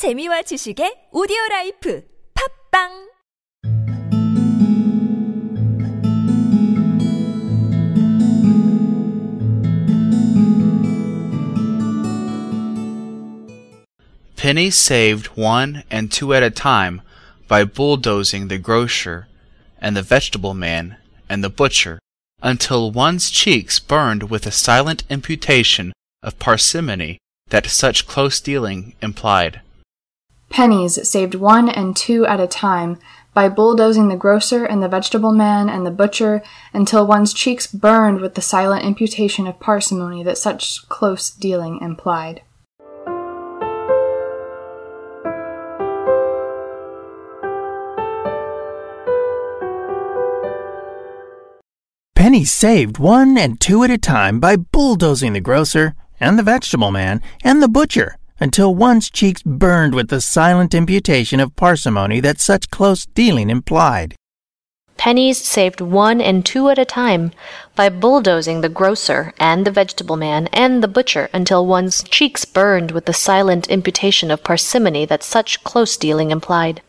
재미와 지식의 오디오 라이프 팝빵 Pennies saved one and two at a time by bulldozing the grocer and the vegetable man and the butcher until one's cheeks burned with a silent imputation of parsimony that such close dealing implied. Pennies saved one and two at a time by bulldozing the grocer and the vegetable man and the butcher until one's cheeks burned with the silent imputation of parsimony that such close dealing implied. Pennies saved one and two at a time by bulldozing the grocer and the vegetable man and the butcher until one's cheeks burned with the silent imputation of parsimony that such close dealing implied. Pennies saved one and two at a time by bulldozing the grocer and the vegetable man and the butcher until one's cheeks burned with the silent imputation of parsimony that such close dealing implied.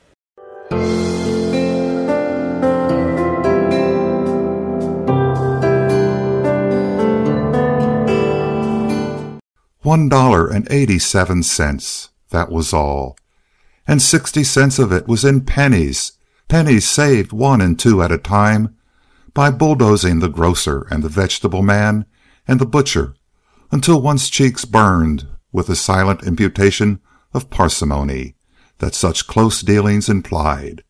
One dollar and eighty-seven cents. That was all. And sixty cents of it was in pennies. Pennies saved one and two at a time by bulldozing the grocer and the vegetable man and the butcher until one's cheeks burned with the silent imputation of parsimony that such close dealings implied.